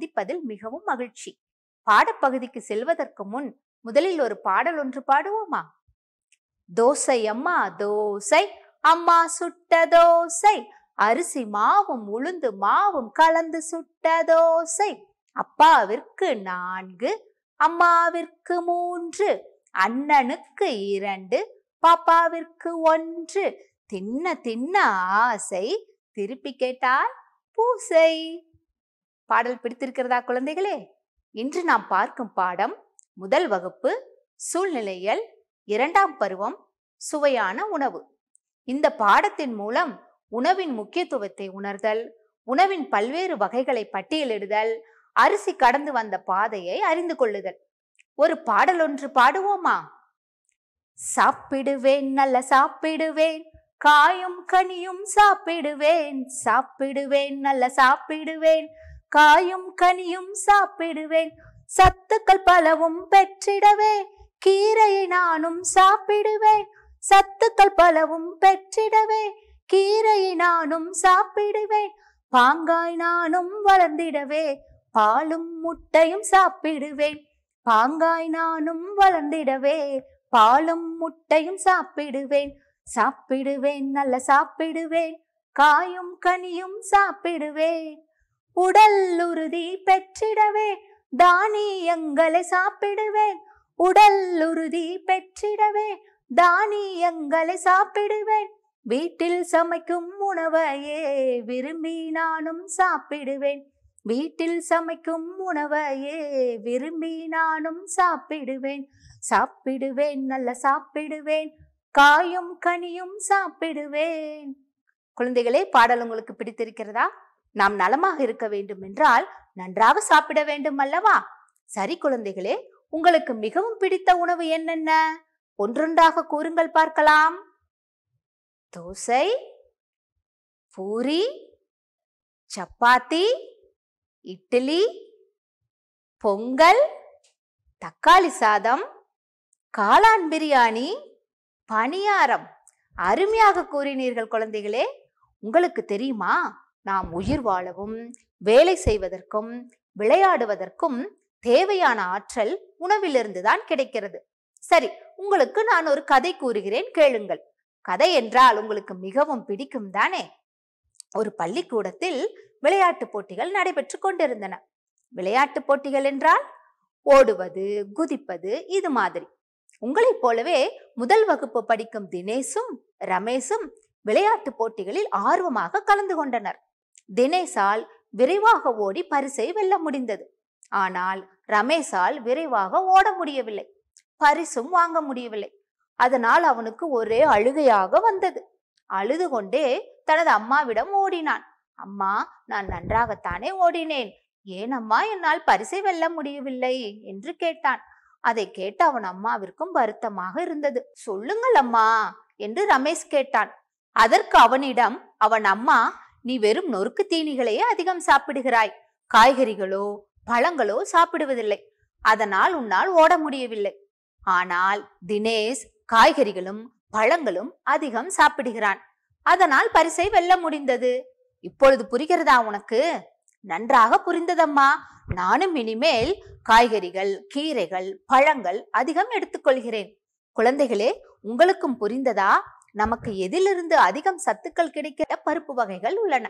சந்திப்பதில் மிகவும் மகிழ்ச்சி. பாடப்பகுதிக்கு செல்வதற்கு முன் முதலில் ஒரு பாடல் ஒன்று பாடுவோமா? தோசை அம்மா தோசை அம்மா சுட்ட தோசை. அரிசி மாவும் உளுந்து மாவும் கலந்து சுட்ட தோசை. அப்பாவிற்கு நான்கு அம்மாவிற்கு மூன்று அண்ணனுக்கு இரண்டு பாப்பாவிற்கு ஒன்று. தின்ன தின்ன ஆசை திருப்பி கேட்டால் பூசை. பாடல் பிடித்திருக்கிறதா குழந்தைகளே? இன்று நாம் பார்க்கும் பாடம் முதல் வகுப்பு சூழ்நிலையல் இரண்டாம் பருவம் சுவையான உணவு. இந்த பாடத்தின் மூலம் உணவின் முக்கியத்துவத்தை உணர்தல் உணவின் பல்வேறு வகைகளை பட்டியலிடுதல் அரிசி கடந்து வந்த பாதையை அறிந்து கொள்ளுதல். ஒரு பாடல் ஒன்று பாடுவோமா? சாப்பிடுவேன் நல்ல சாப்பிடுவேன் காயும் கனியும் சாப்பிடுவேன் சாப்பிடுவேன் நல்ல சாப்பிடுவேன் காயும் கனியும் சாப்பிடுவேன். சத்துக்கள் பலவும் பெற்றிடவே. கீரையை நானும் சாப்பிடுவேன். சத்துக்கள் பலவும் பெற்றிடவே. கீரையை நானும் சாப்பிடுவேன். பாங்காய் நானும் வளர்ந்திடவே. பாலும் முட்டையும் சாப்பிடுவேன். பாங்காய் நானும் வளர்ந்திடவே. பாலும் முட்டையும் சாப்பிடுவேன். சாப்பிடுவேன் நல்ல சாப்பிடுவேன். காயும் கனியும் சாப்பிடுவேன். உடல் உறுதி பெற்றிடவே தானியங்களை சாப்பிடுவேன் உடல் உறுதி பெற்றிடவே தானியங்களை சாப்பிடுவேன் வீட்டில் சமைக்கும் உணவையே விரும்பி நானும் சாப்பிடுவேன். வீட்டில் சமைக்கும் உணவையே விரும்பி நானும் சாப்பிடுவேன். சாப்பிடுவேன் நல்ல சாப்பிடுவேன். காயும் கனியும் சாப்பிடுவேன். குழந்தைகளே பாடல் உங்களுக்கு பிடித்திருக்கிறதா? நாம் நலமாக இருக்க வேண்டும் என்றால் நன்றாக சாப்பிட வேண்டும் அல்லவா? சரி குழந்தைகளே உங்களுக்கு மிகவும் பிடித்த உணவு என்னென்ன? ஒன்றொன்றாக கூறுங்கள் பார்க்கலாம். தோசை பூரி சப்பாத்தி இட்லி பொங்கல் தக்காளி சாதம் காளான் பிரியாணி பணியாரம். அருமையாக கூறினீர்கள் குழந்தைகளே. உங்களுக்கு தெரியுமா? நாம் உயிர் வாழவும் வேலை செய்வதற்கும் விளையாடுவதற்கும் தேவையான ஆற்றல் உணவிலிருந்து தான் கிடைக்கிறது. சரி உங்களுக்கு நான் ஒரு கதை கூறுகிறேன் கேளுங்கள். கதை என்றால் உங்களுக்கு மிகவும் பிடிக்கும் தானே? ஒரு பள்ளிக்கூடத்தில் விளையாட்டு போட்டிகள் நடைபெற்று கொண்டிருந்தன. விளையாட்டு போட்டிகள் என்றால் ஓடுவது குதிப்பது இது மாதிரி. உங்களைப் போலவே முதல் வகுப்பு படிக்கும் தினேஷும் ரமேஷும் விளையாட்டு போட்டிகளில் ஆர்வமாக கலந்து கொண்டனர். தினேஷால் விரைவாக ஓடி பரிசை வெல்ல முடிந்தது. ஆனால் ரமேஷால் விரைவாக ஓட முடியவில்லை. பரிசும் வாங்க முடியவில்லை. அதனால் அவனுக்கு ஒரே அழுகையாக வந்தது. அழுது கொண்டே தனது அம்மாவிடம் ஓடினான். அம்மா நான் நன்றாகத்தானே ஓடினேன். ஏன் அம்மா என்னால் பரிசை வெல்ல முடியவில்லை? என்று கேட்டான். அதை கேட்டு அவன் அம்மாவிற்கும் வருத்தமாக இருந்தது. சொல்லுங்கள் அம்மா என்று ரமேஷ் கேட்டான். அதற்கு அவனிடம் அவன் அம்மா நீ வெறும் நொறுக்கு தீனிகளையே அதிகம் சாப்பிடுகிறாய். காய்கறிகளோ பழங்களோ சாப்பிடுவதில்லை. அதனால் உன்னால் ஓட முடியவில்லை. ஆனால் தினேஷ் காய்கறிகளும் பழங்களும் அதிகம் சாப்பிடுகிறான். அதனால் பரிசை வெல்ல முடிந்தது. இப்பொழுது புரிகிறதா உனக்கு? நன்றாக புரிந்ததம்மா. நானும் இனிமேல் காய்கறிகள் கீரைகள் பழங்கள் அதிகம் எடுத்துக்கொள்கிறேன் குழந்தைகளே உங்களுக்கும் புரிந்ததா? நமக்கு எதிலிருந்து அதிகம் சத்துக்கள் கிடைக்கிற பருப்பு வகைகள் உள்ளன.